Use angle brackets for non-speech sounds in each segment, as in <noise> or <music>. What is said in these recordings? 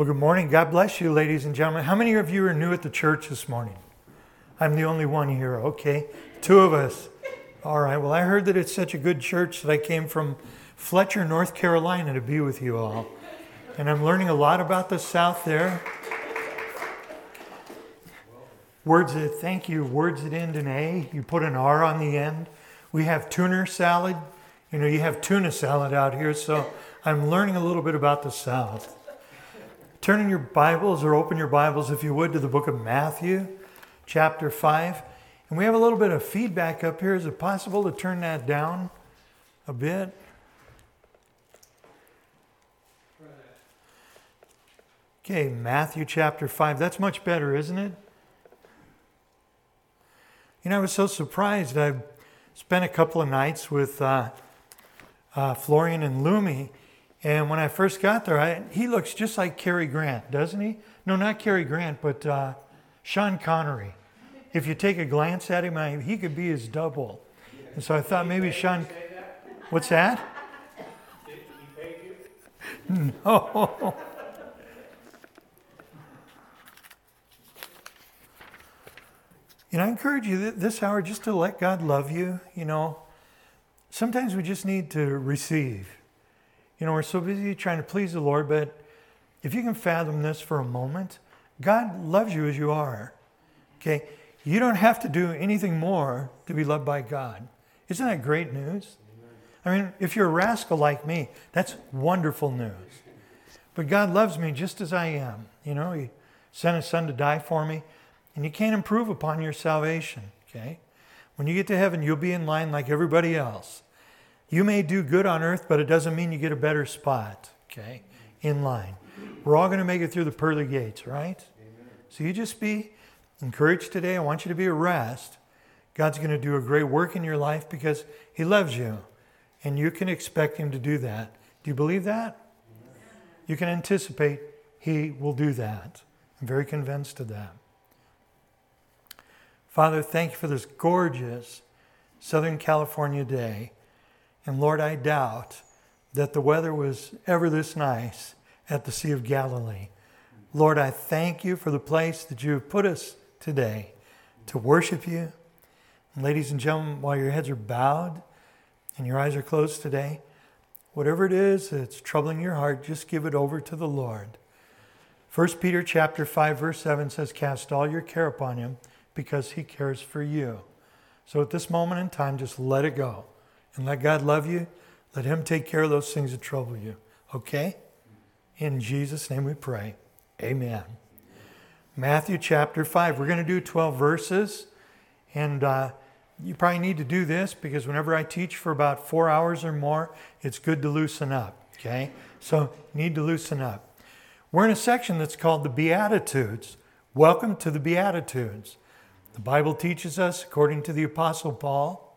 Well, good morning. God bless you, ladies and gentlemen. How many of you are new at the church this morning? I'm the only one here. Okay. Two of us. All right. Well, I heard that it's such a good church that I came from Fletcher, North Carolina to be with you all. And I'm learning a lot about the South there. Words that, thank you, words that end in A, you put an R on the end. We have tuna salad. You know, you have tuna salad out here, so I'm learning a little bit about the South. Turn in your Bibles or open your Bibles, if you would, to the book of Matthew, chapter 5. And we have a little bit of feedback up here. Is it possible to turn that down a bit? Okay, Matthew chapter 5. That's much better, isn't it? You know, I was so surprised. I spent a couple of nights with uh, uh, Florian and Lumi, and when I first got there, I, he looks just like Cary Grant, doesn't he? No, not Cary Grant, but uh, Sean Connery. If you take a glance at him, I, he could be his double. And so I thought maybe Sean. What's that? No. Know, I encourage you this hour just to let God love you. You know, sometimes we just need to receive. You know, we're so busy trying to please the Lord, but if you can fathom this for a moment, God loves you as you are. Okay? You don't have to do anything more to be loved by God. Isn't that great news? I mean, if you're a rascal like me, that's wonderful news. But God loves me just as I am. You know, He sent His Son to die for me, and you can't improve upon your salvation. Okay? When you get to heaven, you'll be in line like everybody else. You may do good on earth, but it doesn't mean you get a better spot, okay, in line. We're all going to make it through the pearly gates, right? So you just be encouraged today. I want you to be at rest. God's going to do a great work in your life because He loves you, and you can expect Him to do that. Do you believe that? You can anticipate He will do that. I'm very convinced of that. Father, thank you for this gorgeous Southern California day. And Lord, I doubt that the weather was ever this nice at the Sea of Galilee. Lord, I thank you for the place that you have put us today to worship you. And ladies and gentlemen, while your heads are bowed and your eyes are closed today, whatever it is that's troubling your heart, just give it over to the Lord. 1 Peter chapter 5 verse 7 says cast all your care upon him because he cares for you. So at this moment in time just let it go and let God love you. Let Him take care of those things that trouble you. Okay? In Jesus' name we pray. Amen. Matthew chapter 5. We're going to do 12 verses. And uh, you probably need to do this because whenever I teach for about four hours or more, it's good to loosen up. Okay? So, need to loosen up. We're in a section that's called the Beatitudes. Welcome to the Beatitudes. The Bible teaches us, according to the Apostle Paul,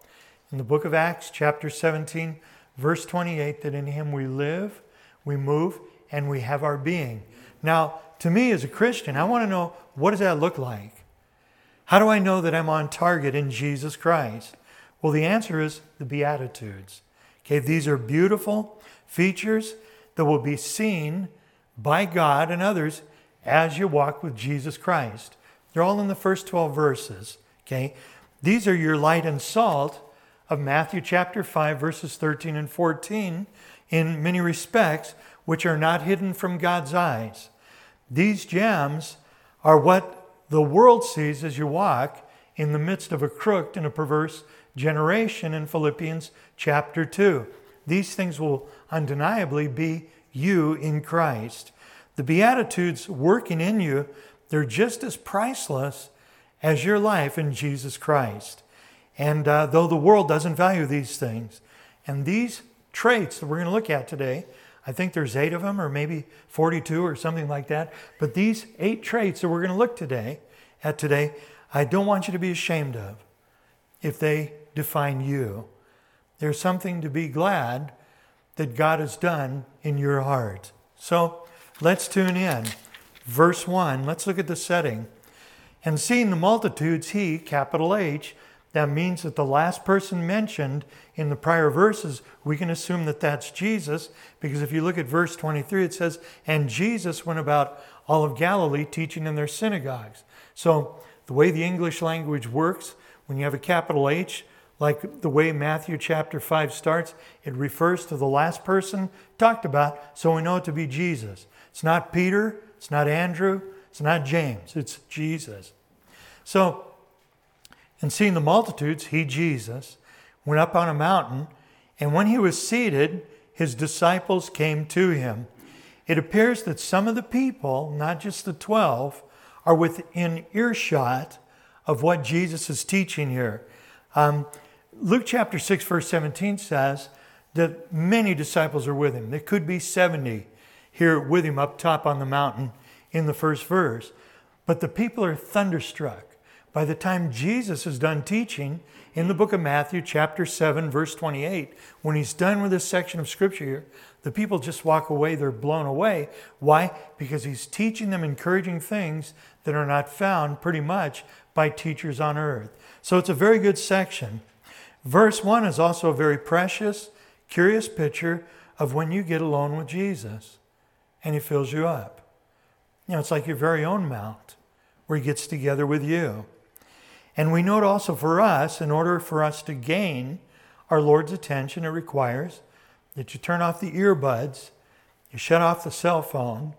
in the book of Acts, chapter 17, verse 28, that in him we live, we move, and we have our being. Now, to me as a Christian, I want to know what does that look like? How do I know that I'm on target in Jesus Christ? Well, the answer is the Beatitudes. Okay, these are beautiful features that will be seen by God and others as you walk with Jesus Christ. They're all in the first 12 verses. Okay, these are your light and salt of Matthew chapter 5, verses 13 and 14, in many respects, which are not hidden from God's eyes. These gems are what the world sees as you walk in the midst of a crooked and a perverse generation in Philippians chapter 2. These things will undeniably be you in Christ. The Beatitudes working in you, they're just as priceless as your life in Jesus Christ. And uh, though the world doesn't value these things, and these traits that we're going to look at today, I think there's eight of them, or maybe 42 or something like that. But these eight traits that we're going to look today at today, I don't want you to be ashamed of if they define you. There's something to be glad that God has done in your heart. So let's tune in. Verse 1, let's look at the setting. And seeing the multitudes, he, capital H, That means that the last person mentioned in the prior verses, we can assume that that's Jesus, because if you look at verse 23, it says, And Jesus went about all of Galilee teaching in their synagogues. So the way the English language works, when you have a capital H, like the way Matthew chapter 5 starts, it refers to the last person talked about, so we know it to be Jesus. It's not Peter, it's not Andrew, it's not James, it's Jesus. So, and seeing the multitudes, he, Jesus, went up on a mountain, and when he was seated, his disciples came to him. It appears that some of the people, not just the 12, are within earshot of what Jesus is teaching here. Um, Luke chapter 6, verse 17 says that many disciples are with him. There could be 70 here with him up top on the mountain in the first verse. But the people are thunderstruck. By the time Jesus is done teaching in the book of Matthew, chapter 7, verse 28, when he's done with this section of scripture here, the people just walk away. They're blown away. Why? Because he's teaching them encouraging things that are not found pretty much by teachers on earth. So it's a very good section. Verse 1 is also a very precious, curious picture of when you get alone with Jesus and he fills you up. You know, it's like your very own mount where he gets together with you. And we note also for us, in order for us to gain our Lord's attention, it requires that you turn off the earbuds, you shut off the cell phone.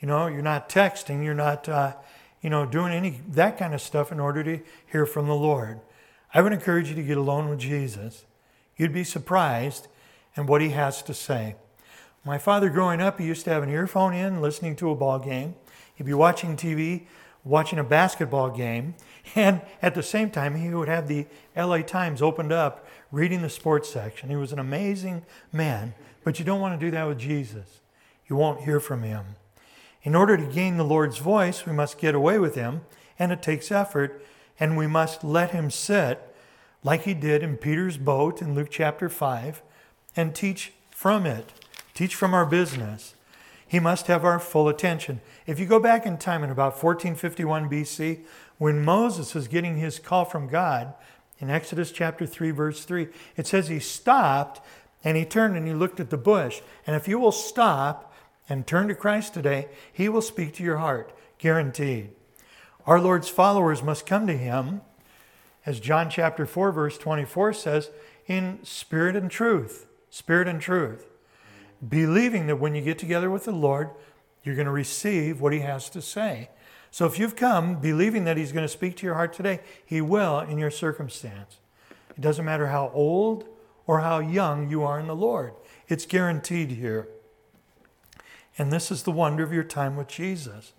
You know, you're not texting, you're not, uh, you know, doing any that kind of stuff in order to hear from the Lord. I would encourage you to get alone with Jesus. You'd be surprised in what he has to say. My father, growing up, he used to have an earphone in, listening to a ball game. He'd be watching TV, watching a basketball game, and at the same time, he would have the LA Times opened up, reading the sports section. He was an amazing man, but you don't want to do that with Jesus. You won't hear from him. In order to gain the Lord's voice, we must get away with him, and it takes effort, and we must let him sit like he did in Peter's boat in Luke chapter 5 and teach from it, teach from our business. He must have our full attention. If you go back in time in about 1451 BC, when Moses is getting his call from God in Exodus chapter 3, verse 3, it says he stopped and he turned and he looked at the bush. And if you will stop and turn to Christ today, he will speak to your heart, guaranteed. Our Lord's followers must come to him, as John chapter 4, verse 24 says, in spirit and truth. Spirit and truth. Believing that when you get together with the Lord, you're going to receive what he has to say. So if you've come believing that he's going to speak to your heart today, he will in your circumstance. It doesn't matter how old or how young you are in the Lord, it's guaranteed here. And this is the wonder of your time with Jesus.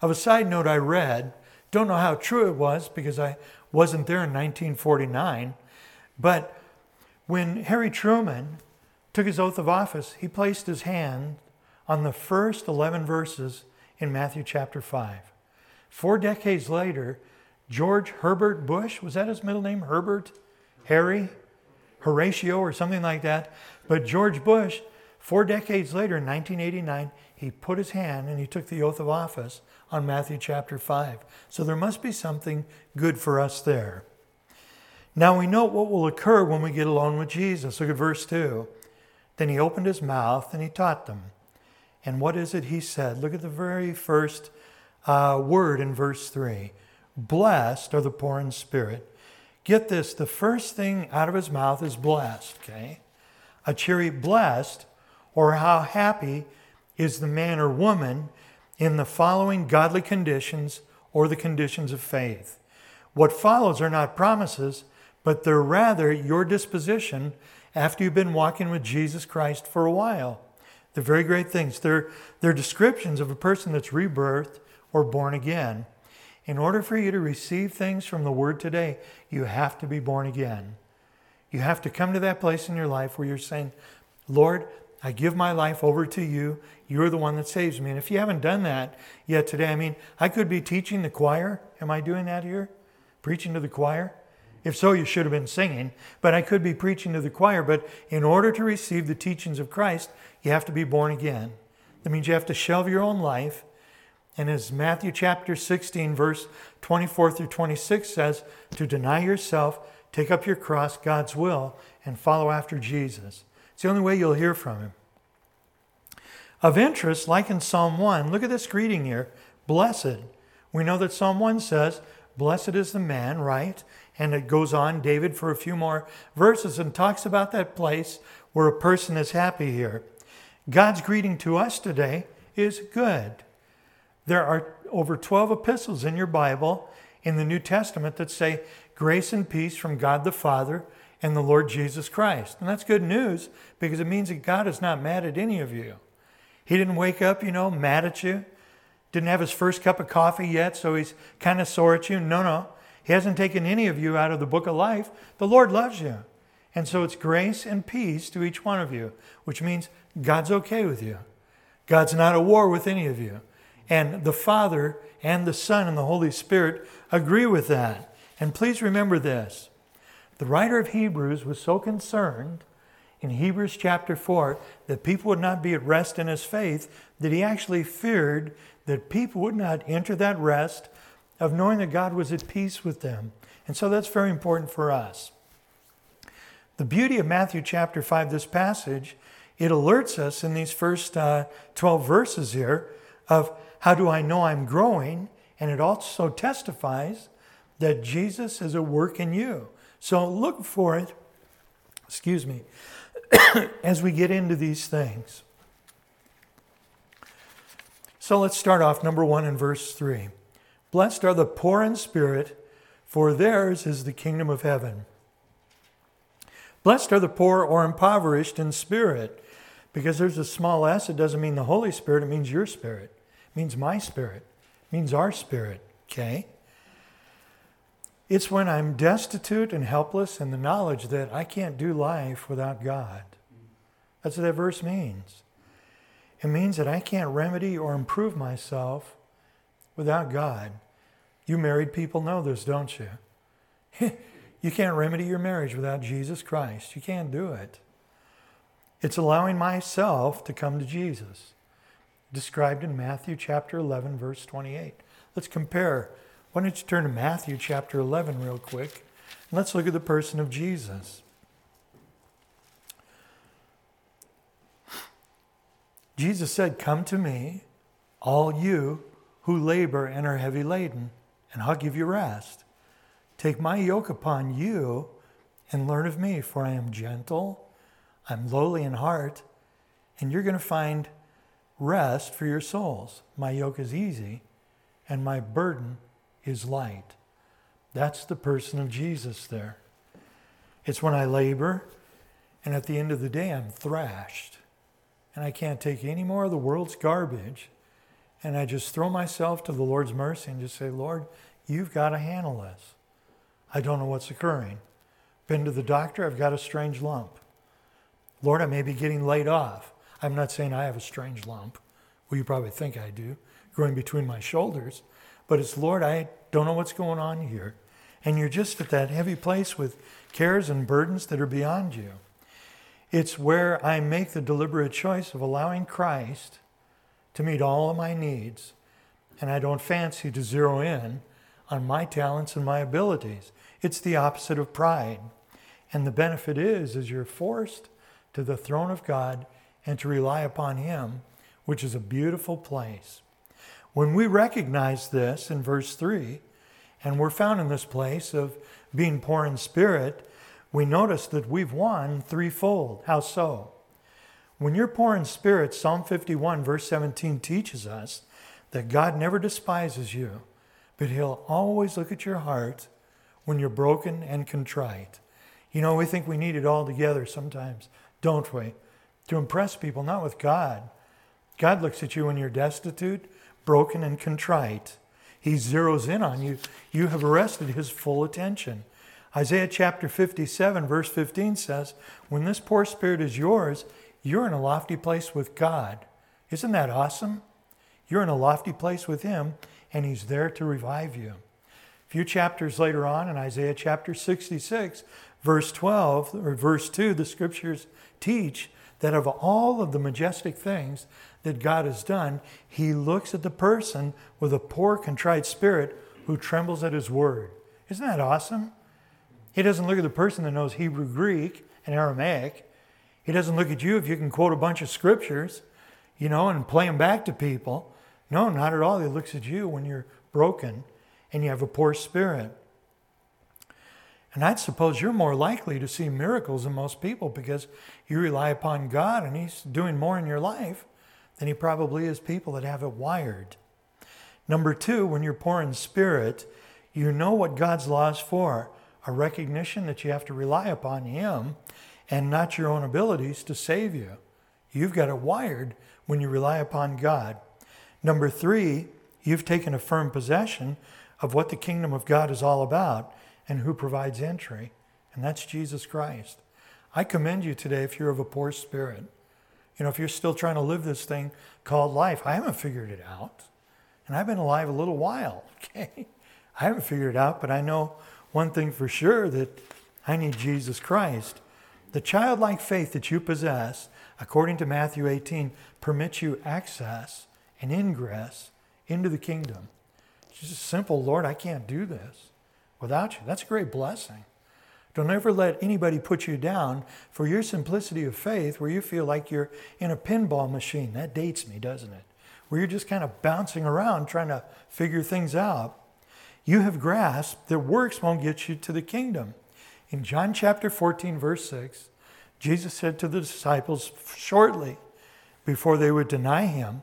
Of a side note, I read, don't know how true it was because I wasn't there in 1949, but when Harry Truman took his oath of office, he placed his hand on the first 11 verses in Matthew chapter 5. Four decades later, George Herbert Bush, was that his middle name? Herbert? Harry? Horatio or something like that. But George Bush, four decades later in 1989, he put his hand and he took the oath of office on Matthew chapter 5. So there must be something good for us there. Now we know what will occur when we get alone with Jesus. Look at verse 2. Then he opened his mouth and he taught them. And what is it he said? Look at the very first uh, word in verse 3 Blessed are the poor in spirit. Get this, the first thing out of his mouth is blessed, okay? A cheery blessed, or how happy is the man or woman in the following godly conditions or the conditions of faith. What follows are not promises, but they're rather your disposition after you've been walking with Jesus Christ for a while. They're very great things. They're, they're descriptions of a person that's rebirthed or born again. In order for you to receive things from the Word today, you have to be born again. You have to come to that place in your life where you're saying, Lord, I give my life over to you. You're the one that saves me. And if you haven't done that yet today, I mean, I could be teaching the choir. Am I doing that here? Preaching to the choir? If so, you should have been singing. But I could be preaching to the choir. But in order to receive the teachings of Christ, you have to be born again. That means you have to shelve your own life. And as Matthew chapter 16, verse 24 through 26 says, to deny yourself, take up your cross, God's will, and follow after Jesus. It's the only way you'll hear from Him. Of interest, like in Psalm 1, look at this greeting here blessed. We know that Psalm 1 says, Blessed is the man, right? And it goes on, David, for a few more verses and talks about that place where a person is happy here. God's greeting to us today is good. There are over 12 epistles in your Bible in the New Testament that say grace and peace from God the Father and the Lord Jesus Christ. And that's good news because it means that God is not mad at any of you. He didn't wake up, you know, mad at you. Didn't have his first cup of coffee yet, so he's kind of sore at you. No, no. He hasn't taken any of you out of the book of life. The Lord loves you. And so it's grace and peace to each one of you, which means God's okay with you. God's not at war with any of you. And the Father and the Son and the Holy Spirit agree with that. And please remember this the writer of Hebrews was so concerned in Hebrews chapter 4 that people would not be at rest in his faith that he actually feared that people would not enter that rest of knowing that God was at peace with them. And so that's very important for us. The beauty of Matthew chapter 5, this passage, it alerts us in these first uh, 12 verses here of how do I know I'm growing? And it also testifies that Jesus is at work in you. So look for it, excuse me, <coughs> as we get into these things. So let's start off number one in verse three. Blessed are the poor in spirit, for theirs is the kingdom of heaven. Blessed are the poor or impoverished in spirit, because there's a small s, it doesn't mean the Holy Spirit, it means your spirit means my spirit, means our spirit, okay? It's when I'm destitute and helpless in the knowledge that I can't do life without God. That's what that verse means. It means that I can't remedy or improve myself without God. You married people know this, don't you? <laughs> you can't remedy your marriage without Jesus Christ. You can't do it. It's allowing myself to come to Jesus described in Matthew chapter 11, verse 28. Let's compare. Why don't you turn to Matthew chapter 11 real quick? And let's look at the person of Jesus. Jesus said, Come to me, all you who labor and are heavy laden, and I'll give you rest. Take my yoke upon you and learn of me, for I am gentle, I'm lowly in heart, and you're going to find rest for your souls. My yoke is easy and my burden is light. That's the person of Jesus there. It's when I labor and at the end of the day I'm thrashed and I can't take any more of the world's garbage and I just throw myself to the Lord's mercy and just say, Lord, you've got to handle this. I don't know what's occurring. Been to the doctor, I've got a strange lump. Lord, I may be getting laid off. I'm not saying I have a strange lump. Well, you probably think I do, growing between my shoulders. But it's, Lord, I don't know what's going on here. And you're just at that heavy place with cares and burdens that are beyond you. It's where I make the deliberate choice of allowing Christ to meet all of my needs. And I don't fancy to zero in on my talents and my abilities. It's the opposite of pride. And the benefit is is you're forced to the throne of God and to rely upon Him, which is a beautiful place. When we recognize this in verse 3, and we're found in this place of being poor in spirit, we notice that we've won threefold. How so? When you're poor in spirit, Psalm 51, verse 17 teaches us that God never despises you, but He'll always look at your heart when you're broken and contrite. You know, we think we need it all together sometimes, don't we? To impress people, not with God. God looks at you when you're destitute, broken, and contrite. He zeroes in on you. You have arrested his full attention. Isaiah chapter 57, verse 15 says, When this poor spirit is yours, you're in a lofty place with God. Isn't that awesome? You're in a lofty place with him, and he's there to revive you. A few chapters later on in Isaiah chapter 66, verse 12, or verse 2, the scriptures teach that of all of the majestic things that God has done, He looks at the person with a poor, contrite spirit who trembles at His word. Isn't that awesome? He doesn't look at the person that knows Hebrew, Greek, and Aramaic. He doesn't look at you if you can quote a bunch of scriptures, you know, and play them back to people. No, not at all. He looks at you when you're broken and you have a poor spirit. And I'd suppose you're more likely to see miracles than most people because you rely upon God and He's doing more in your life than He probably is people that have it wired. Number two, when you're poor in spirit, you know what God's law is for a recognition that you have to rely upon Him and not your own abilities to save you. You've got it wired when you rely upon God. Number three, you've taken a firm possession of what the kingdom of God is all about and who provides entry, and that's Jesus Christ. I commend you today if you're of a poor spirit. You know, if you're still trying to live this thing called life, I haven't figured it out. And I've been alive a little while, <laughs> okay? I haven't figured it out, but I know one thing for sure that I need Jesus Christ. The childlike faith that you possess, according to Matthew 18, permits you access and ingress into the kingdom. It's just simple, Lord, I can't do this without you. That's a great blessing. Don't ever let anybody put you down for your simplicity of faith where you feel like you're in a pinball machine. That dates me, doesn't it? Where you're just kind of bouncing around trying to figure things out. You have grasped that works won't get you to the kingdom. In John chapter 14, verse 6, Jesus said to the disciples shortly before they would deny him,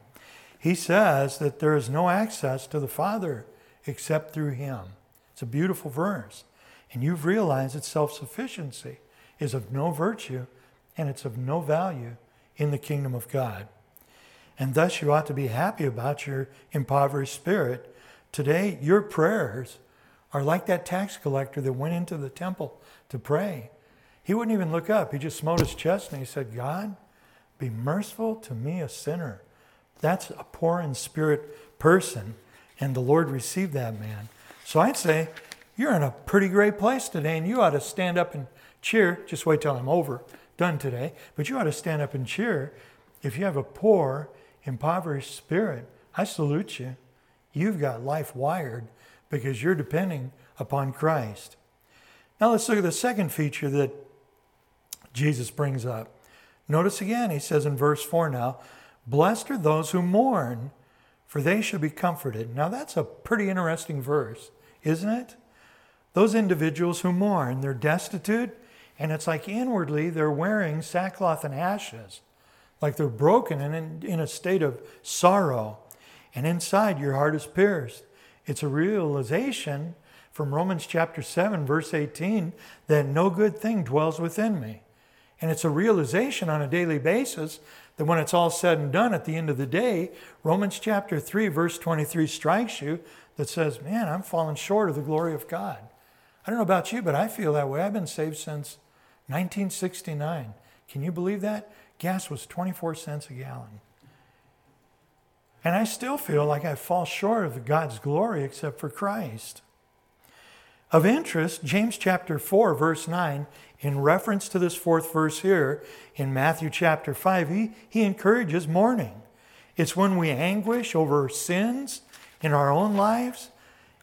He says that there is no access to the Father except through him. It's a beautiful verse. And you've realized that self sufficiency is of no virtue and it's of no value in the kingdom of God. And thus you ought to be happy about your impoverished spirit. Today, your prayers are like that tax collector that went into the temple to pray. He wouldn't even look up. He just smote his chest and he said, God, be merciful to me, a sinner. That's a poor in spirit person. And the Lord received that man. So I'd say you're in a pretty great place today, and you ought to stand up and cheer. Just wait till I'm over, done today. But you ought to stand up and cheer. If you have a poor, impoverished spirit, I salute you. You've got life wired because you're depending upon Christ. Now let's look at the second feature that Jesus brings up. Notice again, he says in verse 4 now, Blessed are those who mourn, for they shall be comforted. Now that's a pretty interesting verse isn't it? Those individuals who mourn, they're destitute, and it's like inwardly they're wearing sackcloth and ashes, like they're broken and in, in a state of sorrow. And inside, your heart is pierced. It's a realization from Romans chapter 7, verse 18, that no good thing dwells within me. And it's a realization on a daily basis that when it's all said and done at the end of the day, Romans chapter 3, verse 23 strikes you that says, Man, I'm falling short of the glory of God. I don't know about you, but I feel that way. I've been saved since 1969. Can you believe that? Gas was 24 cents a gallon. And I still feel like I fall short of God's glory except for Christ. Of interest, James chapter 4, verse 9, in reference to this fourth verse here in Matthew chapter 5, he, he encourages mourning. It's when we anguish over sins in our own lives.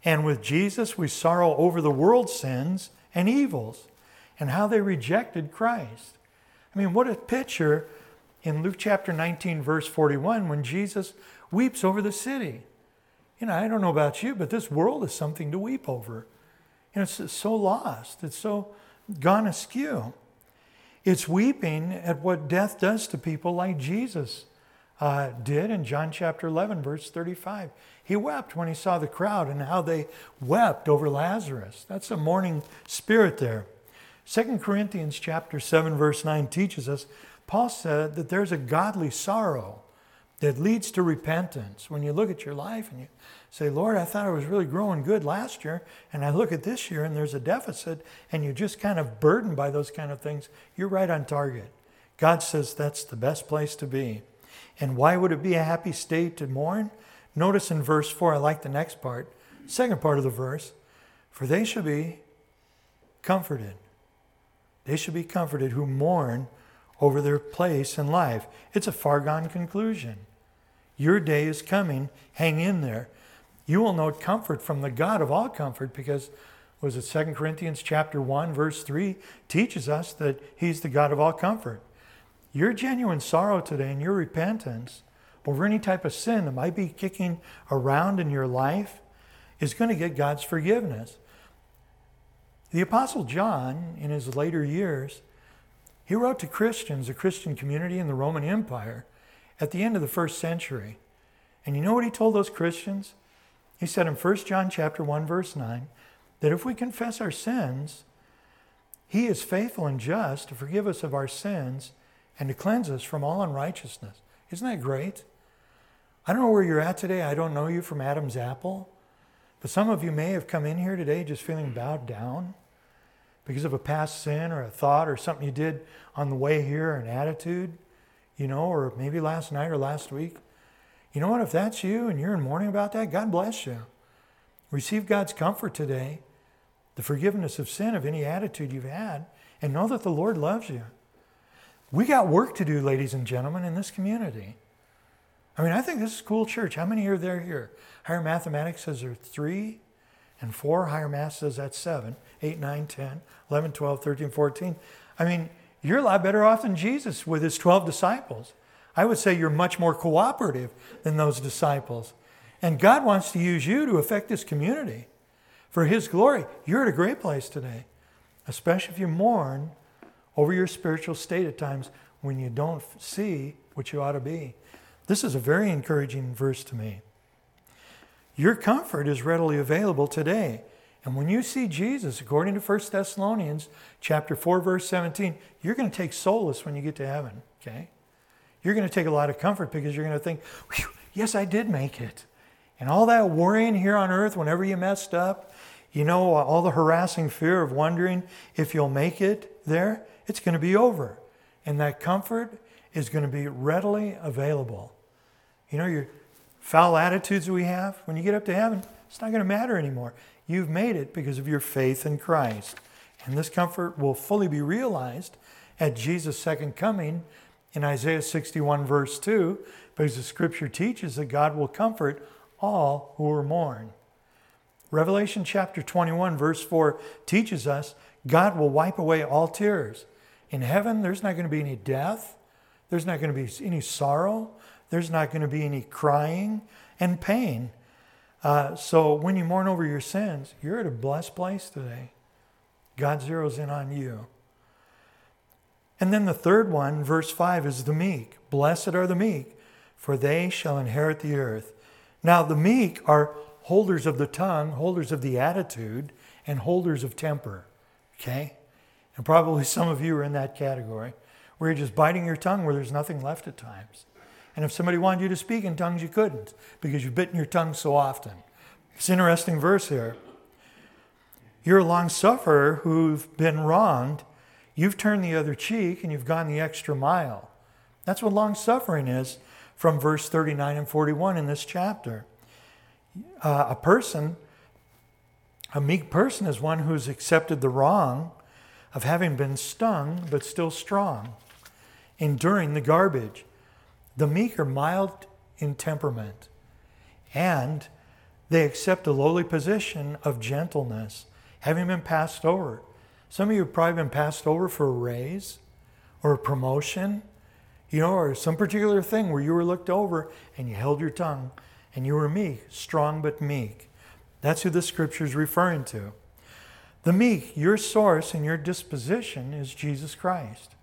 And with Jesus, we sorrow over the world's sins and evils and how they rejected Christ. I mean, what a picture in Luke chapter 19, verse 41, when Jesus weeps over the city. You know, I don't know about you, but this world is something to weep over. You know, it's so lost, it's so gone askew. It's weeping at what death does to people like Jesus uh, did in John chapter 11, verse 35. He wept when he saw the crowd and how they wept over Lazarus. That's a mourning spirit there. 2 Corinthians chapter 7 verse 9 teaches us Paul said that there's a godly sorrow that leads to repentance. When you look at your life and you say, Lord, I thought I was really growing good last year, and I look at this year and there's a deficit, and you're just kind of burdened by those kind of things, you're right on target. God says that's the best place to be. And why would it be a happy state to mourn? Notice in verse 4, I like the next part, second part of the verse, for they shall be comforted. They shall be comforted who mourn over their place in life. It's a far gone conclusion. Your day is coming. Hang in there. You will know comfort from the God of all comfort because was it 2 Corinthians chapter 1 verse 3 teaches us that he's the God of all comfort. Your genuine sorrow today and your repentance over any type of sin that might be kicking around in your life is going to get God's forgiveness. The Apostle John, in his later years, he wrote to Christians, a Christian community in the Roman Empire, at the end of the first century. And you know what he told those Christians? He said in 1 John chapter 1 verse 9 that if we confess our sins, he is faithful and just to forgive us of our sins and to cleanse us from all unrighteousness. Isn't that great? I don't know where you're at today. I don't know you from Adam's apple. But some of you may have come in here today just feeling bowed down because of a past sin or a thought or something you did on the way here, an attitude, you know, or maybe last night or last week. You know what? If that's you and you're in mourning about that, God bless you. Receive God's comfort today, the forgiveness of sin of any attitude you've had, and know that the Lord loves you. We got work to do, ladies and gentlemen, in this community. I mean, I think this is a cool church. How many are there here? Higher mathematics says there are three, and four. Higher math says that's seven, eight, nine, 10, 11, 12, 13, 14. I mean, you're a lot better off than Jesus with his 12 disciples. I would say you're much more cooperative than those disciples. And God wants to use you to affect this community for His glory. You're at a great place today, especially if you mourn over your spiritual state at times when you don't see what you ought to be. This is a very encouraging verse to me. Your comfort is readily available today. And when you see Jesus, according to 1 Thessalonians chapter 4, verse 17, you're going to take solace when you get to heaven, okay? You're going to take a lot of comfort because you're going to think, yes, I did make it. And all that worrying here on earth whenever you messed up, you know, all the harassing fear of wondering if you'll make it there, it's going to be over. And that comfort is going to be readily available. You know, your foul attitudes we have, when you get up to heaven, it's not going to matter anymore. You've made it because of your faith in Christ. And this comfort will fully be realized at Jesus' second coming in Isaiah 61, verse 2, because the scripture teaches that God will comfort all who are mourn. Revelation chapter 21, verse 4 teaches us God will wipe away all tears. In heaven, there's not going to be any death, there's not going to be any sorrow, there's not going to be any crying and pain. Uh, so when you mourn over your sins, you're at a blessed place today. God zeroes in on you. And then the third one, verse 5, is the meek. Blessed are the meek, for they shall inherit the earth. Now, the meek are holders of the tongue, holders of the attitude, and holders of temper. Okay? And probably some of you are in that category where you're just biting your tongue where there's nothing left at times. And if somebody wanted you to speak in tongues, you couldn't because you've bitten your tongue so often. It's an interesting verse here. You're a long sufferer who've been wronged. You've turned the other cheek and you've gone the extra mile. That's what long suffering is from verse 39 and 41 in this chapter. Uh, a person, a meek person, is one who's accepted the wrong of having been stung but still strong, enduring the garbage. The meek are mild in temperament, and they accept a lowly position of gentleness, having been passed over. Some of you have probably been passed over for a raise or a promotion you know, or some particular thing where you were looked over and you held your tongue and you were meek, strong but meek. That's who the scripture is referring to. The meek, your source and your disposition is Jesus Christ.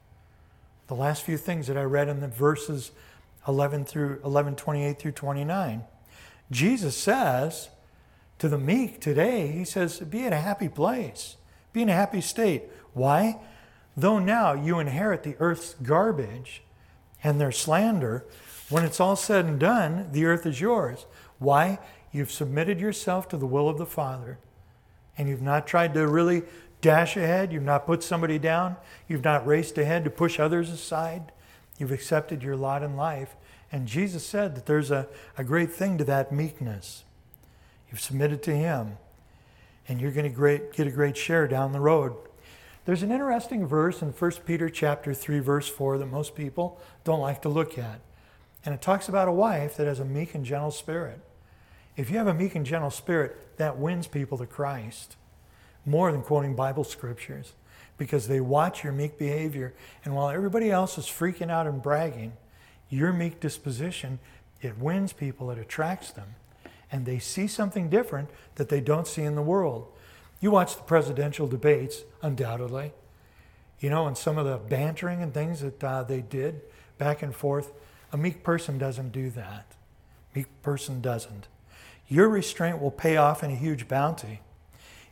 The last few things that I read in the verses 11 through 11 28 through 29. Jesus says to the meek today, he says, be in a happy place, be in a happy state. Why? Though now you inherit the earth's garbage, and their slander, when it's all said and done, the earth is yours. Why? You've submitted yourself to the will of the Father. And you've not tried to really dash ahead. You've not put somebody down. You've not raced ahead to push others aside. You've accepted your lot in life. And Jesus said that there's a, a great thing to that meekness. You've submitted to Him. And you're going to get a great share down the road. There's an interesting verse in 1 Peter chapter 3 verse 4 that most people don't like to look at. And it talks about a wife that has a meek and gentle spirit. If you have a meek and gentle spirit, that wins people to Christ. more than quoting Bible scriptures because they watch your meek behavior. And while everybody else is freaking out and bragging, your meek disposition, it wins people, it attracts them. And they see something different that they don't see in the world. You watch the presidential debates, undoubtedly. You know, and some of the bantering and things that uh, they did back and forth. A meek person doesn't do that. Meek person doesn't. Your restraint will pay off in a huge bounty.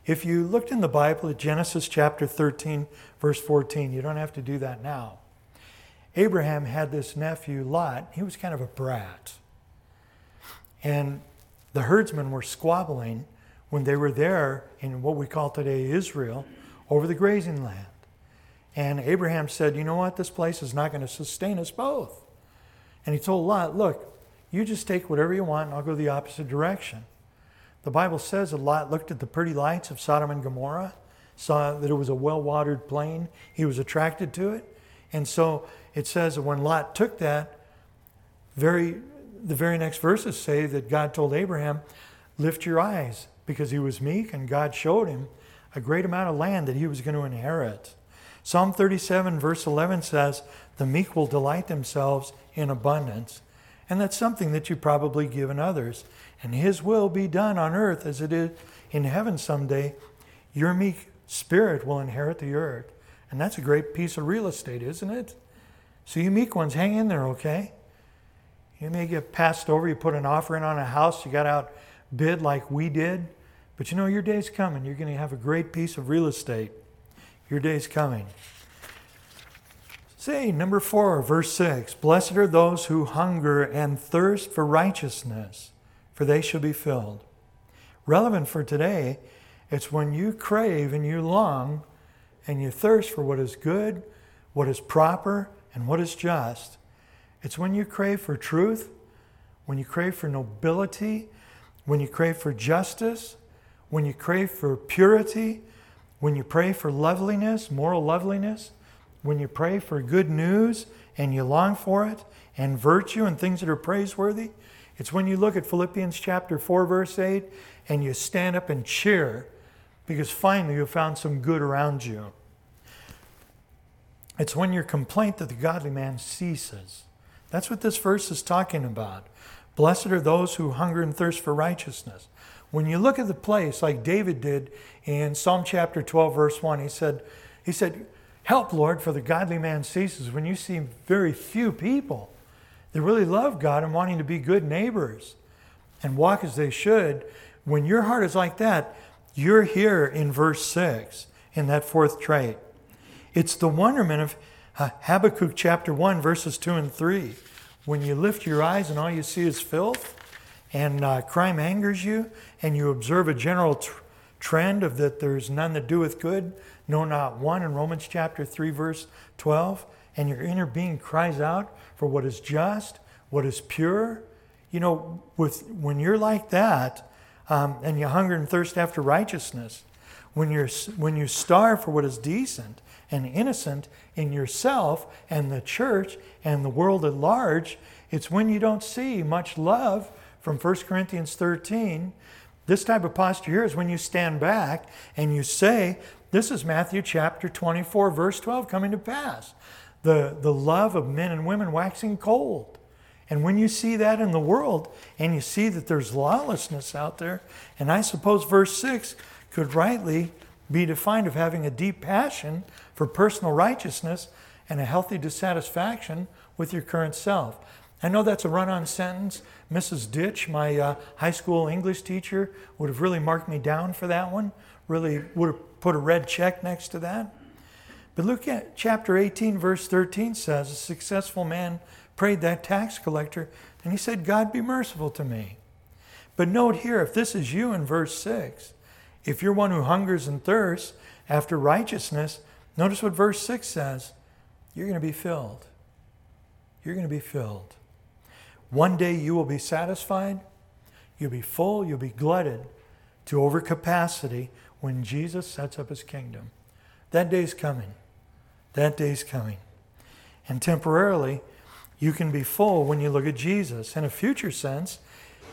If you looked in the Bible at Genesis chapter 13, verse 14, you don't have to do that now. Abraham had this nephew, Lot. He was kind of a brat. And the herdsmen were squabbling when they were there in what we call today Israel over the grazing land. And Abraham said, You know what? This place is not going to sustain us both. And he told Lot, Look, you just take whatever you want and I'll go the opposite direction. The Bible says that Lot looked at the pretty lights of Sodom and Gomorrah, saw that it was a well watered plain. He was attracted to it. And so it says that when Lot took that, very, the very next verses say that God told Abraham, Lift your eyes, because he was meek, and God showed him a great amount of land that he was going to inherit. Psalm 37, verse 11 says, The meek will delight themselves in abundance. And that's something that you've probably given others and His will be done on earth as it is in heaven someday, your meek spirit will inherit the earth. And that's a great piece of real estate, isn't it? So, you meek ones, hang in there, okay? You may get passed over. You put an offering on a house, you got outbid like we did. But you know, your day's coming. You're going to have a great piece of real estate. Your day's coming. Say, number four, verse six Blessed are those who hunger and thirst for righteousness for they shall be filled. Relevant for today, it's when you crave and you long and you thirst for what is good, what is proper, and what is just. It's when you crave for truth, when you crave for nobility, when you crave for justice, when you crave for purity, when you pray for loveliness, moral loveliness, when you pray for good news and you long for it, and virtue and things that are praiseworthy, it's when you look at Philippians chapter 4, verse 8, and you stand up and cheer because finally you found some good around you. It's when your complaint that the godly man ceases. That's what this verse is talking about. Blessed are those who hunger and thirst for righteousness. When you look at the place like David did in Psalm chapter 12, verse 1, he said, he said, Help, Lord, for the godly man ceases. When you see very few people that really love God and wanting to be good neighbors and walk as they should. When your heart is like that, you're here in verse 6 in that fourth trait. It's the wonderment of uh, Habakkuk chapter 1, verses 2 and 3. When you lift your eyes and all you see is filth, and uh, crime angers you, and you observe a general trend of that there's none that doeth good, no, not one, in Romans chapter 3, verse 12, and your inner being cries out for what is just, what is pure. You know, with, when you're like that um, and you hunger and thirst after righteousness, when, you're, when you starve for what is decent and innocent in yourself and the church and the world at large, it's when you don't see much love from 1 Corinthians 13. This type of posture here is when you stand back and you say, This is Matthew chapter 24, verse 12 coming to pass the, the love of men and women waxing cold. And when you see that in the world and you see that there's lawlessness out there, and I suppose verse 6 could rightly be defined of having a deep passion for personal righteousness and a healthy dissatisfaction with your current self. I know that's a run on sentence. Mrs. Ditch, my uh, high school English teacher, would have really marked me down for that one, really would have put a red check next to that. But look at chapter 18, verse 13 says, A successful man prayed that tax collector, and he said, God be merciful to me. But note here, if this is you in verse 6, if you're one who hungers and thirsts after righteousness, notice what verse 6 says you're going to be filled. You're going to be filled. One day you will be satisfied, you'll be full, you'll be glutted to overcapacity when Jesus sets up his kingdom. That day's coming. That day's coming. And temporarily, you can be full when you look at Jesus. In a future sense,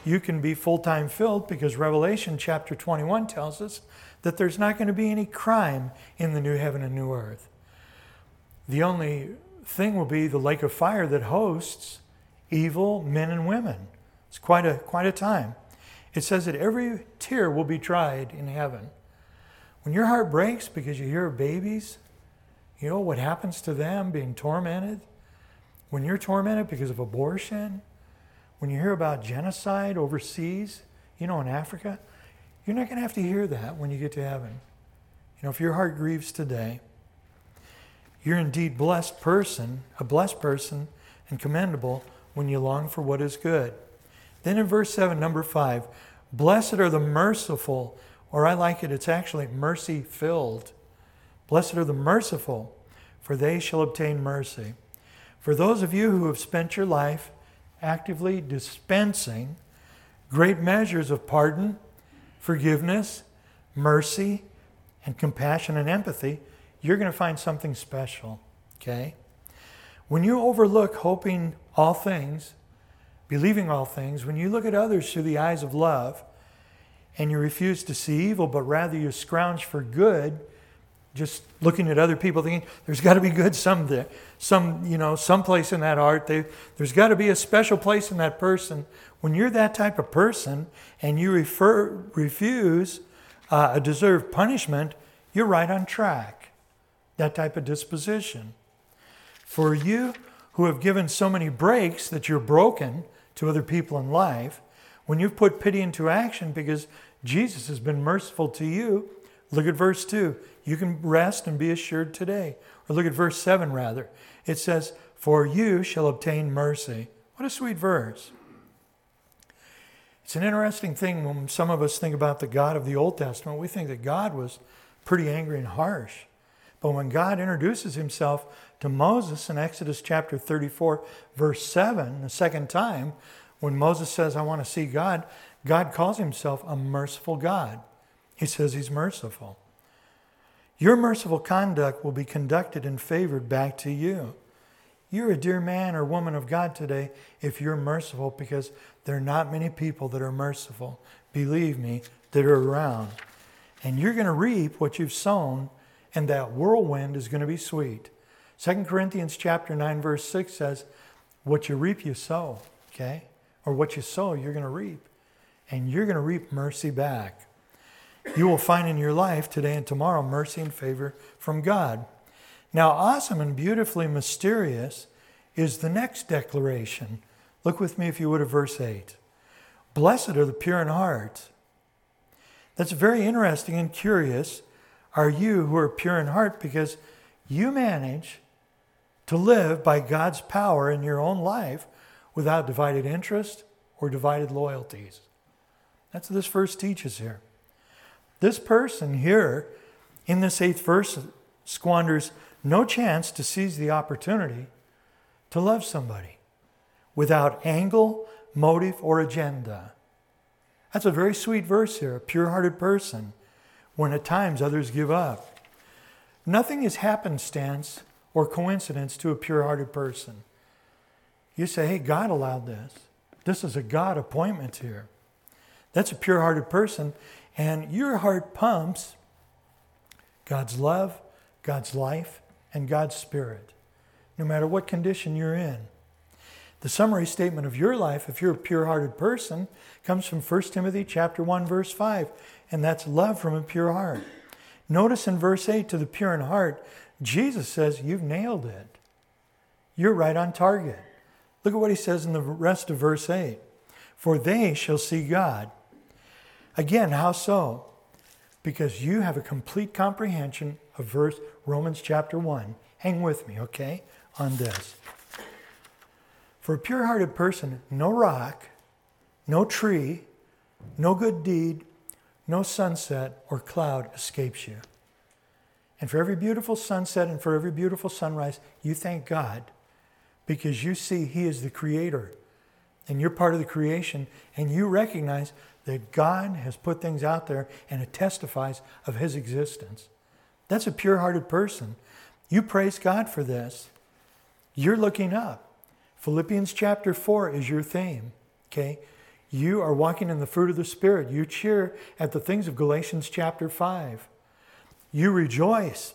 you can be full time filled because Revelation chapter 21 tells us that there's not going to be any crime in the new heaven and new earth. The only thing will be the lake of fire that hosts evil men and women. It's quite a, quite a time. It says that every tear will be dried in heaven. When your heart breaks because you hear of babies, you know what happens to them being tormented? When you're tormented because of abortion, when you hear about genocide overseas, you know, in Africa, you're not going to have to hear that when you get to heaven. You know, if your heart grieves today, you're indeed blessed person, a blessed person and commendable when you long for what is good. Then in verse 7, number 5, blessed are the merciful, or I like it, it's actually mercy filled. Blessed are the merciful, for they shall obtain mercy. For those of you who have spent your life actively dispensing great measures of pardon, forgiveness, mercy, and compassion and empathy, you're going to find something special. Okay? When you overlook hoping all things, believing all things, when you look at others through the eyes of love, and you refuse to see evil, but rather you scrounge for good, just looking at other people thinking there's got to be good someday some you know some place in that art. They, there's got to be a special place in that person. When you're that type of person and you refer, refuse uh, a deserved punishment you're right on track. That type of disposition. For you who have given so many breaks that you're broken to other people in life when you've put pity into action because jesus has been merciful to you look at verse 2 you can rest and be assured today. Or look at verse 7 rather. It says, For you shall obtain mercy. What a sweet verse. It's an interesting thing when some of us think about the God of the Old Testament. We think that God was pretty angry and harsh. But when God introduces himself to Moses in Exodus chapter 34, verse 7, the second time, when Moses says, I want to see God, God calls himself a merciful God. He says he's merciful. Your merciful conduct will be conducted and favored back to you. You're a dear man or woman of God today if you're merciful because there are not many people that are merciful, believe me, that are around. And you're going to reap what you've sown, and that whirlwind is going to be sweet. 2 Corinthians chapter 9 verse 6 says, "What you reap you sow." Okay? Or what you sow, you're going to reap. And you're going to reap mercy back you will find in your life today and tomorrow mercy and favor from God. Now, awesome and beautifully mysterious is the next declaration. Look with me, if you would, at verse 8. Blessed are the pure in heart. That's very interesting and curious. Are you who are pure in heart because you manage to live by God's power in your own life without divided interest or divided loyalties? That's what this verse teaches here. This person here in this eighth verse squanders no chance to seize the opportunity to love somebody without angle, motive, or agenda. That's a very sweet verse here, a pure hearted person, when at times others give up. Nothing is happenstance or coincidence to a pure hearted person. You say, hey, God allowed this. This is a God appointment here. That's a pure hearted person. And your heart pumps God's love, God's life, and God's spirit, no matter what condition you're in. The summary statement of your life, if you're a pure-hearted person, comes from 1 Timothy chapter 1, verse 5, and that's love from a pure heart. Notice in verse 8 to the pure in heart, Jesus says, You've nailed it. You're right on target. Look at what he says in the rest of verse 8 For they shall see God. Again, how so? Because you have a complete comprehension of verse Romans chapter 1. Hang with me, okay, on this. For a pure hearted person, no rock, no tree, no good deed, no sunset or cloud escapes you. And for every beautiful sunset and for every beautiful sunrise, you thank God because you see He is the creator and you're part of the creation and you recognize that God has put things out there and it testifies of His existence. That's a pure hearted person. You praise God for this. You're looking up. Philippians chapter 4 is your theme, okay? You are walking in the fruit of the Spirit. You cheer at the things of Galatians chapter 5. You rejoice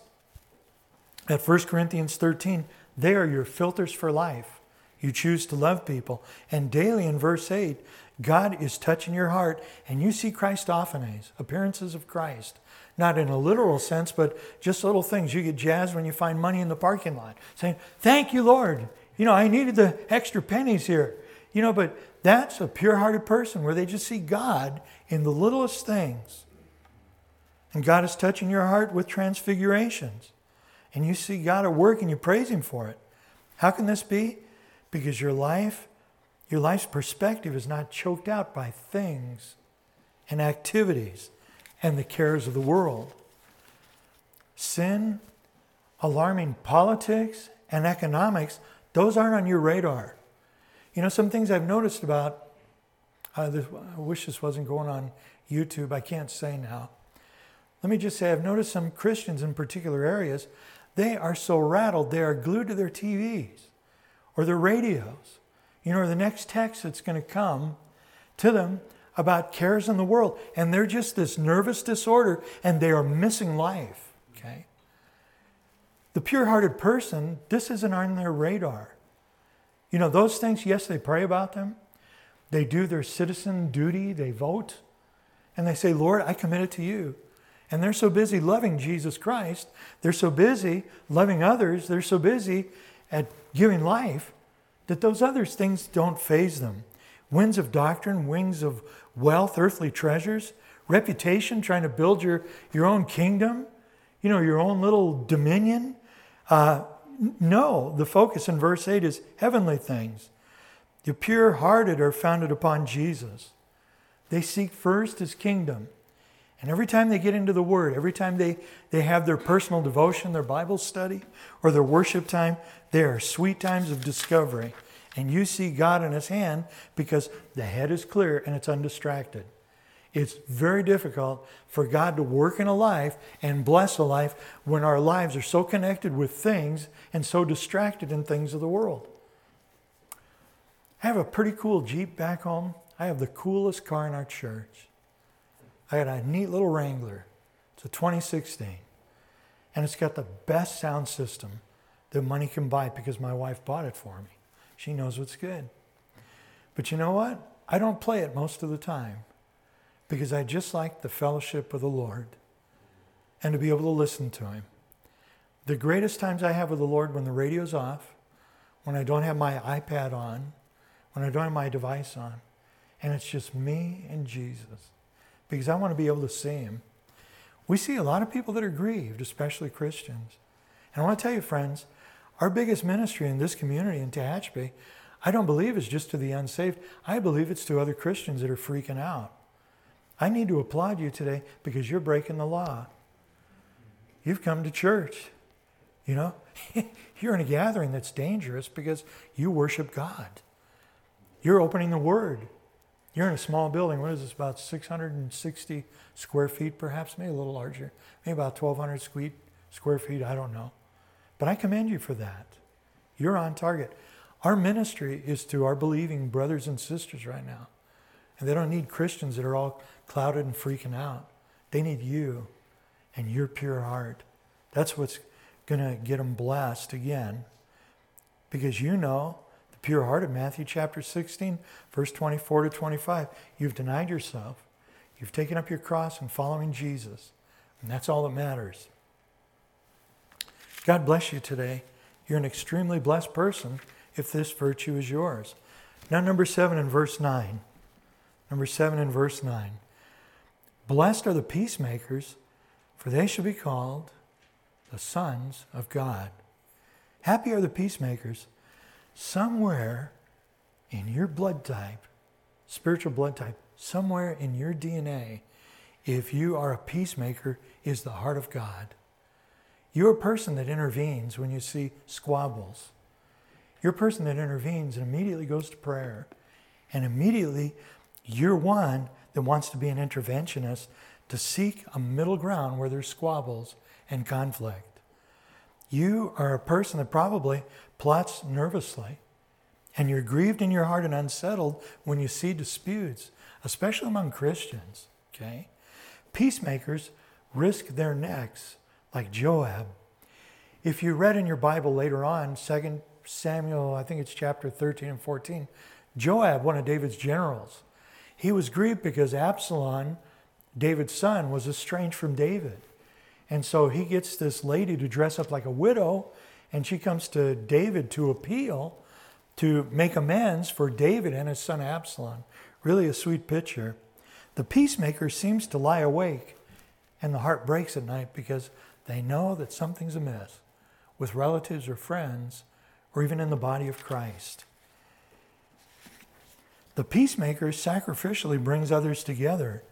at 1 Corinthians 13. They are your filters for life. You choose to love people. And daily in verse 8, God is touching your heart and you see Christophanies, appearances of Christ. Not in a literal sense, but just little things. You get jazzed when you find money in the parking lot, saying, Thank you, Lord. You know, I needed the extra pennies here. You know, but that's a pure hearted person where they just see God in the littlest things. And God is touching your heart with transfigurations. And you see God at work and you praise Him for it. How can this be? Because your life, your life's perspective is not choked out by things and activities and the cares of the world. Sin, alarming politics, and economics, those aren't on your radar. You know, some things I've noticed about, uh, this, I wish this wasn't going on YouTube, I can't say now. Let me just say, I've noticed some Christians in particular areas, they are so rattled, they are glued to their TVs or their radios, you know, or the next text that's going to come to them about cares in the world. And they're just this nervous disorder and they are missing life, okay? The pure hearted person, this isn't on their radar. You know, those things, yes, they pray about them. They do their citizen duty, they vote, and they say, Lord, I commit it to you. And they're so busy loving Jesus Christ, they're so busy loving others, they're so busy at giving life that those other things don't faze them. Winds of doctrine, wings of wealth, earthly treasures, reputation, trying to build your, your own kingdom, you know, your own little dominion. Uh, no, the focus in verse 8 is heavenly things. The pure hearted are founded upon Jesus. They seek first his kingdom. And every time they get into the Word, every time they, they have their personal devotion, their Bible study, or their worship time, they are sweet times of discovery. And you see God in His hand because the head is clear and it's undistracted. It's very difficult for God to work in a life and bless a life when our lives are so connected with things and so distracted in things of the world. I have a pretty cool Jeep back home. I have the coolest car in our church. I got a neat little Wrangler. It's a 2016. And it's got the best sound system that money can buy because my wife bought it for me. She knows what's good. But you know what? I don't play it most of the time because I just like the fellowship of the Lord and to be able to listen to Him. The greatest times I have with the Lord when the radio's off, when I don't have my iPad on, when I don't have my device on, and it's just me and Jesus because I want to be able to see Him. We see a lot of people that are grieved, especially Christians. And I want to tell you, friends, our biggest ministry in this community in Tehachapi, I don't believe is just to the unsaved. I believe it's to other Christians that are freaking out. I need to applaud you today because you're breaking the law. You've come to church. You know, <laughs> you're in a gathering that's dangerous because you worship God. You're opening the Word. You're in a small building. What is this? About 660 square feet, perhaps, maybe a little larger, maybe about 1,200 square feet. I don't know. But I commend you for that. You're on target. Our ministry is to our believing brothers and sisters right now. And they don't need Christians that are all clouded and freaking out. They need you and your pure heart. That's what's going to get them blessed again. Because you know pure heart of Matthew chapter 16, verse 24 to 25. You've denied yourself, you've taken up your cross and following Jesus. And that's all that matters. God bless you today. You're an extremely blessed person if this virtue is yours. Now, number seven in verse 9. Number 7 in verse 9. Blessed are the peacemakers, for they shall be called the sons of God. Happy are the peacemakers. Somewhere in your blood type, spiritual blood type, somewhere in your DNA, if you are a peacemaker, is the heart of God. You're a person that intervenes when you see squabbles. You're a person that intervenes and immediately goes to prayer and immediately you're one that wants to be an interventionist to seek a middle ground where there's squabbles and conflict. You are a person that probably plots nervously. And you're grieved in your heart and unsettled when you see disputes, especially among Christians. Okay? Peacemakers risk their necks like Joab. If you read in your Bible later on, 2 Samuel, I think it's chapter 13 and 14, Joab, one of David's generals, he was grieved because Absalom, David's son, was estranged from David. And so he gets this lady to dress up like a widow, and she comes to David to appeal to make amends for David and his son Absalom. Really a sweet picture. The peacemaker seems to lie awake, and the heart breaks at night because they know that something's amiss with relatives or friends, or even in the body of Christ. The peacemaker sacrificially brings others together,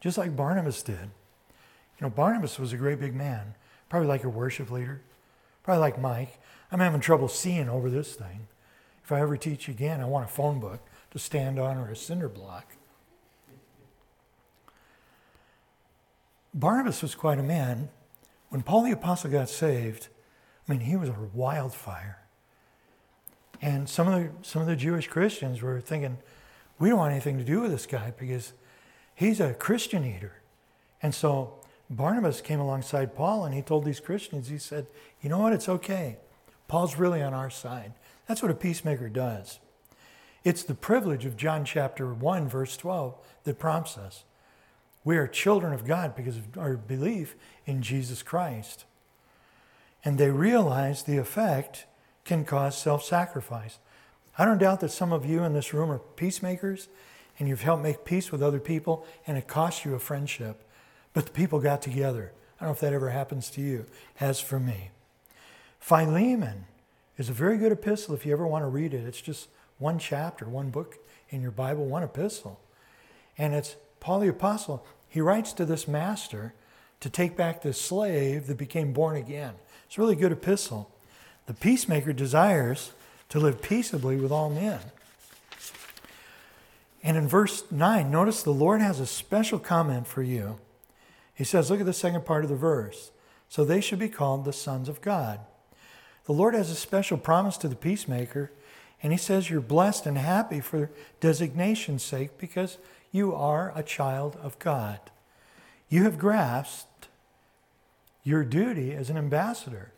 just like Barnabas did. You know, Barnabas was a great big man, probably like a worship leader, probably like Mike. I'm having trouble seeing over this thing. If I ever teach again, I want a phone book to stand on or a cinder block. Barnabas was quite a man. When Paul the Apostle got saved, I mean, he was a wildfire. And some of the, some of the Jewish Christians were thinking, we don't want anything to do with this guy because he's a Christian eater. And so Barnabas came alongside Paul and he told these Christians, he said, you know what, it's okay. Paul's really on our side. That's what a peacemaker does. It's the privilege of John chapter 1, verse 12, that prompts us. We are children of God because of our belief in Jesus Christ. And they realize the effect can cause self sacrifice. I don't doubt that some of you in this room are peacemakers and you've helped make peace with other people and it cost you a friendship. But the people got together. I don't know if that ever happens to you. Has for me. Philemon is a very good epistle if you ever want to read it. It's just one chapter, one book in your Bible, one epistle. And it's Paul the Apostle. He writes to this master to take back this slave that became born again. It's a really good epistle. The peacemaker desires to live peaceably with all men. And in verse 9, notice the Lord has a special comment for you. He says, look at the second part of the verse. So they should be called the sons of God. The Lord has a special promise to the peacemaker, and He says you're blessed and happy for designation's sake because you are a child of God. You have grasped your duty as an ambassador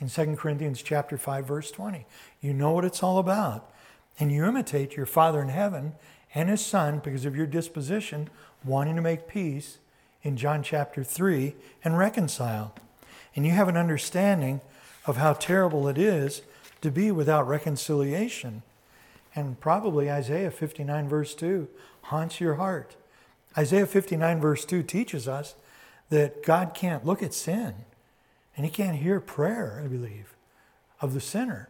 in 2 Corinthians chapter 5 verse 20. You know what it's all about and you imitate your Father in heaven and his son because of your disposition wanting to make peace in John chapter 3 and reconcile. And you have an understanding of how terrible it is to be without reconciliation. And probably Isaiah 59 verse 2 haunts your heart. Isaiah 59 verse 2 teaches us that God can't look at sin and he can't hear prayer, I believe, of the sinner.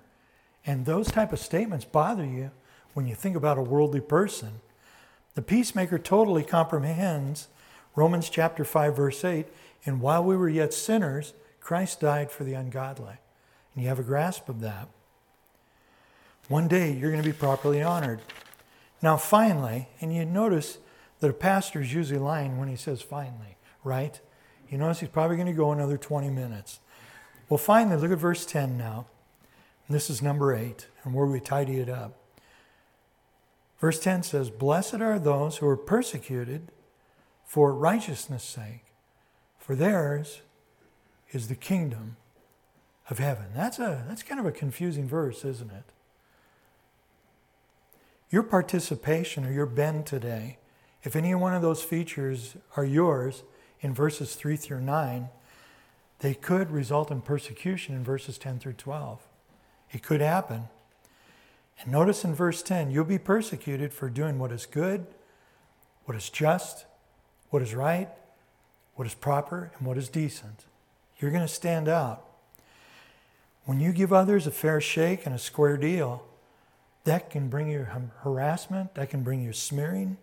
And those type of statements bother you when you think about a worldly person. The peacemaker totally comprehends Romans chapter 5 verse 8, and while we were yet sinners, Christ died for the ungodly. And you have a grasp of that. One day you're going to be properly honored. Now, finally, and you notice that a pastor is usually lying when he says finally, right? You notice he's probably going to go another 20 minutes. Well, finally, look at verse 10 now. And this is number 8, and where we tidy it up. Verse 10 says, Blessed are those who are persecuted for righteousness' sake, for theirs is the kingdom of heaven. That's, a, that's kind of a confusing verse, isn't it? Your participation or your bend today, if any one of those features are yours in verses 3 through 9, they could result in persecution in verses 10 through 12. It could happen. And notice in verse 10 you'll be persecuted for doing what is good, what is just, what is right, what is proper, and what is decent. You're going to stand out. When you give others a fair shake and a square deal, that can bring you harassment, that can bring you smearing,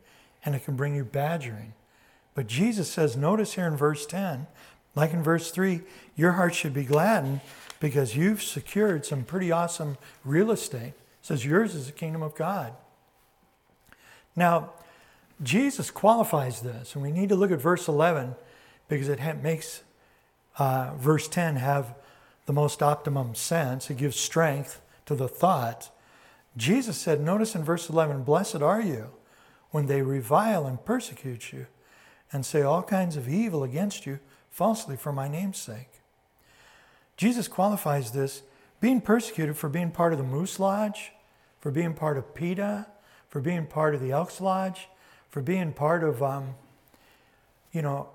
and it can bring you badgering. But Jesus says, notice here in verse 10, like in verse 3, your heart should be gladdened because you've secured some pretty awesome real estate. It says yours is the kingdom of God. Now, Jesus qualifies this, and we need to look at verse 11 because it makes uh, verse 10 have the most optimum sense. It gives strength to the thought Jesus said, notice in verse 11, Blessed are you when they revile and persecute you and say all kinds of evil against you falsely for my name's sake. Jesus qualifies this being persecuted for being part of the Moose Lodge, for being part of PETA, for being part of the Elks Lodge, for being part of, um, you know,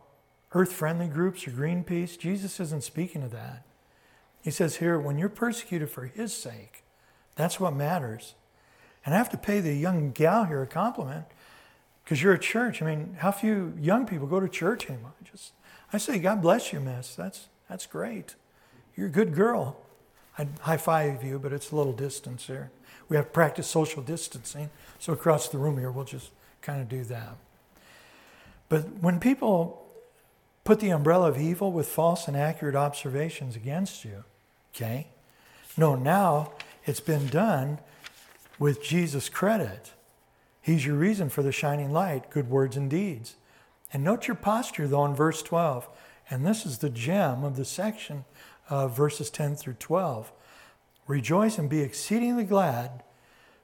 earth friendly groups or Greenpeace. Jesus isn't speaking of that. He says here, when you're persecuted for his sake, that's what matters. And I have to pay the young gal here a compliment because you're a church. I mean, how few young people go to church anymore? Just, I say, God bless you, miss. That's, that's great. You're a good girl. I'd high five you, but it's a little distance here. We have to practice social distancing. So across the room here, we'll just kind of do that. But when people put the umbrella of evil with false and accurate observations against you, okay? No, now it's been done with Jesus' credit. He's your reason for the shining light, good words and deeds. And note your posture, though, in verse 12. And this is the gem of the section of verses 10 through 12. Rejoice and be exceedingly glad,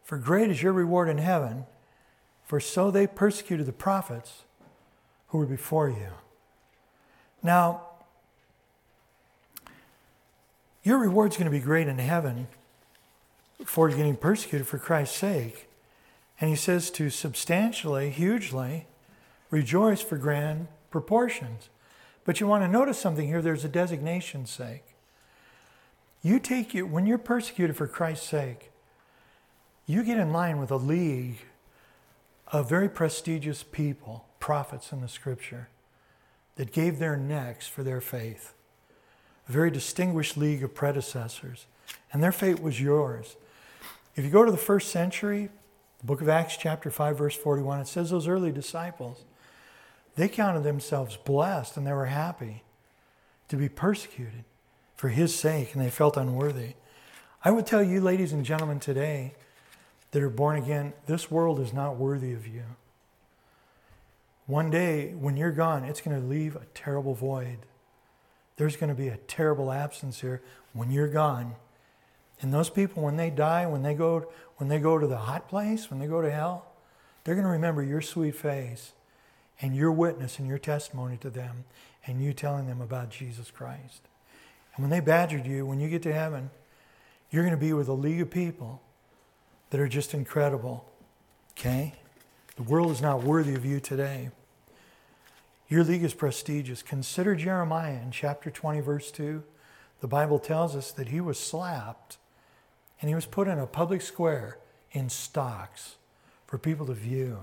for great is your reward in heaven, for so they persecuted the prophets who were before you. Now, your reward's going to be great in heaven for getting persecuted for Christ's sake. And he says to substantially, hugely, rejoice for grand proportions. But you want to notice something here there's a designation sake. You take you when you're persecuted for Christ's sake, you get in line with a league of very prestigious people, prophets in the scripture, that gave their necks for their faith. A very distinguished league of predecessors. And their fate was yours. If you go to the first century, the book of Acts, chapter 5, verse 41, it says those early disciples, they counted themselves blessed and they were happy to be persecuted for his sake and they felt unworthy. I would tell you, ladies and gentlemen, today that are born again, this world is not worthy of you. One day, when you're gone, it's going to leave a terrible void. There's going to be a terrible absence here when you're gone. And those people, when they die, when they go, when they go to the hot place, when they go to hell, they're going to remember your sweet face and your witness and your testimony to them and you telling them about Jesus Christ. And when they badgered you, when you get to heaven, you're going to be with a league of people that are just incredible. Okay? The world is not worthy of you today. Your league is prestigious. Consider Jeremiah in chapter 20, verse 2. The Bible tells us that he was slapped and he was put in a public square in stocks for people to view.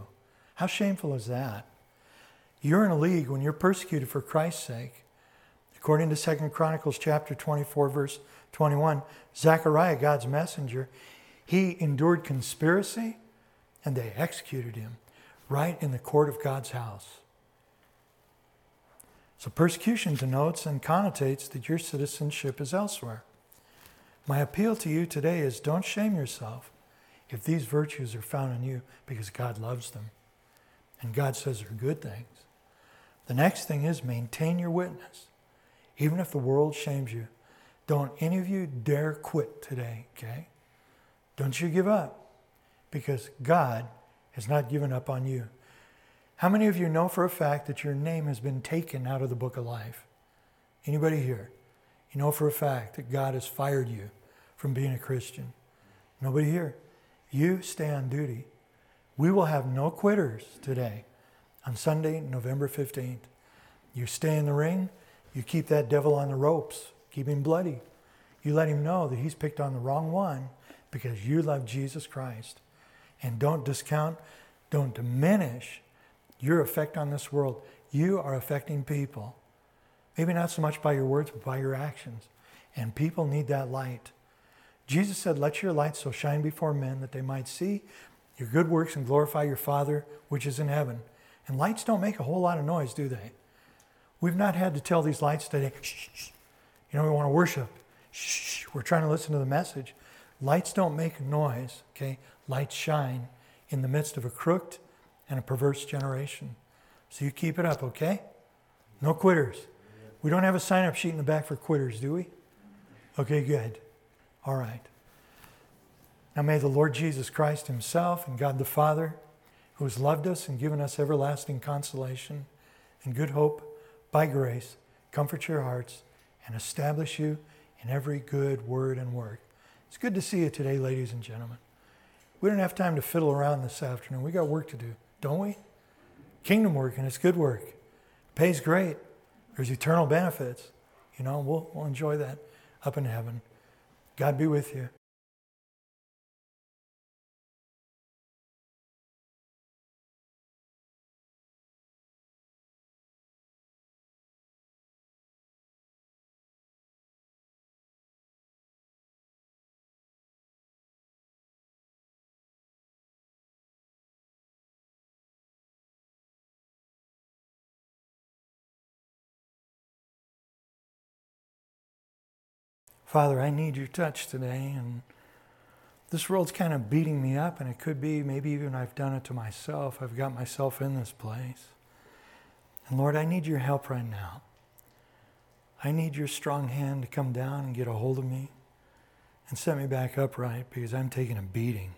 How shameful is that? You're in a league when you're persecuted for Christ's sake. According to 2 Chronicles chapter 24 verse 21, Zechariah, God's messenger, he endured conspiracy and they executed him right in the court of God's house. So persecution denotes and connotates that your citizenship is elsewhere. My appeal to you today is don't shame yourself if these virtues are found in you because God loves them. And God says they're good things. The next thing is maintain your witness. Even if the world shames you, don't any of you dare quit today, okay? Don't you give up because God has not given up on you. How many of you know for a fact that your name has been taken out of the book of life? Anybody here? You know for a fact that God has fired you from being a Christian. Nobody here. You stay on duty. We will have no quitters today on Sunday, November 15th. You stay in the ring, you keep that devil on the ropes, keep him bloody. You let him know that he's picked on the wrong one because you love Jesus Christ. And don't discount, don't diminish your effect on this world. You are affecting people. Maybe not so much by your words, but by your actions. And people need that light. Jesus said, Let your light so shine before men that they might see your good works and glorify your Father which is in heaven. And lights don't make a whole lot of noise, do they? We've not had to tell these lights today, shh, shh. You know, we want to worship. Shh, we're trying to listen to the message. Lights don't make noise, okay? Lights shine in the midst of a crooked and a perverse generation. So you keep it up, okay? No quitters. We don't have a sign up sheet in the back for quitters, do we? Okay, good. All right. Now may the Lord Jesus Christ Himself and God the Father, who has loved us and given us everlasting consolation and good hope by grace, comfort your hearts and establish you in every good word and work. It's good to see you today, ladies and gentlemen. We don't have time to fiddle around this afternoon. We got work to do, don't we? Kingdom work, and it's good work. pays great. There's eternal benefits. You know, we'll, we'll enjoy that up in heaven. God be with you. Father, I need your touch today. And this world's kind of beating me up, and it could be maybe even I've done it to myself. I've got myself in this place. And Lord, I need your help right now. I need your strong hand to come down and get a hold of me and set me back upright because I'm taking a beating.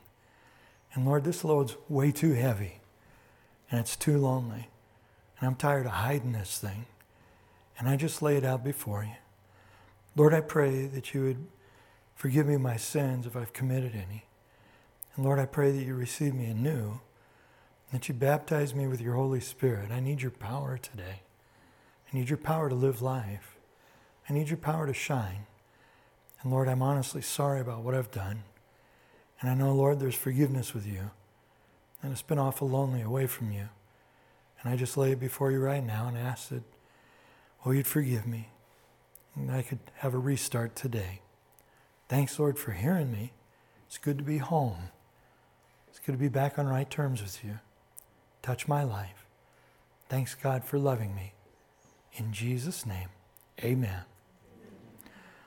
And Lord, this load's way too heavy and it's too lonely. And I'm tired of hiding this thing. And I just lay it out before you. Lord, I pray that you would forgive me my sins if I've committed any. And Lord, I pray that you receive me anew, that you baptize me with your Holy Spirit. I need your power today. I need your power to live life. I need your power to shine. And Lord, I'm honestly sorry about what I've done. And I know, Lord, there's forgiveness with you. And it's been awful lonely away from you. And I just lay it before you right now and ask that, oh, you'd forgive me and I could have a restart today. Thanks, Lord, for hearing me. It's good to be home. It's good to be back on right terms with you. Touch my life. Thanks, God, for loving me. In Jesus' name, amen.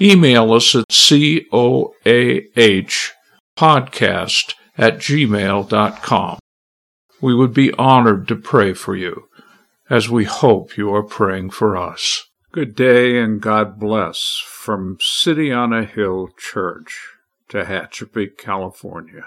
Email us at coahpodcast at gmail.com. We would be honored to pray for you, as we hope you are praying for us. Good day and God bless from City on a Hill Church, Tehachapi, California.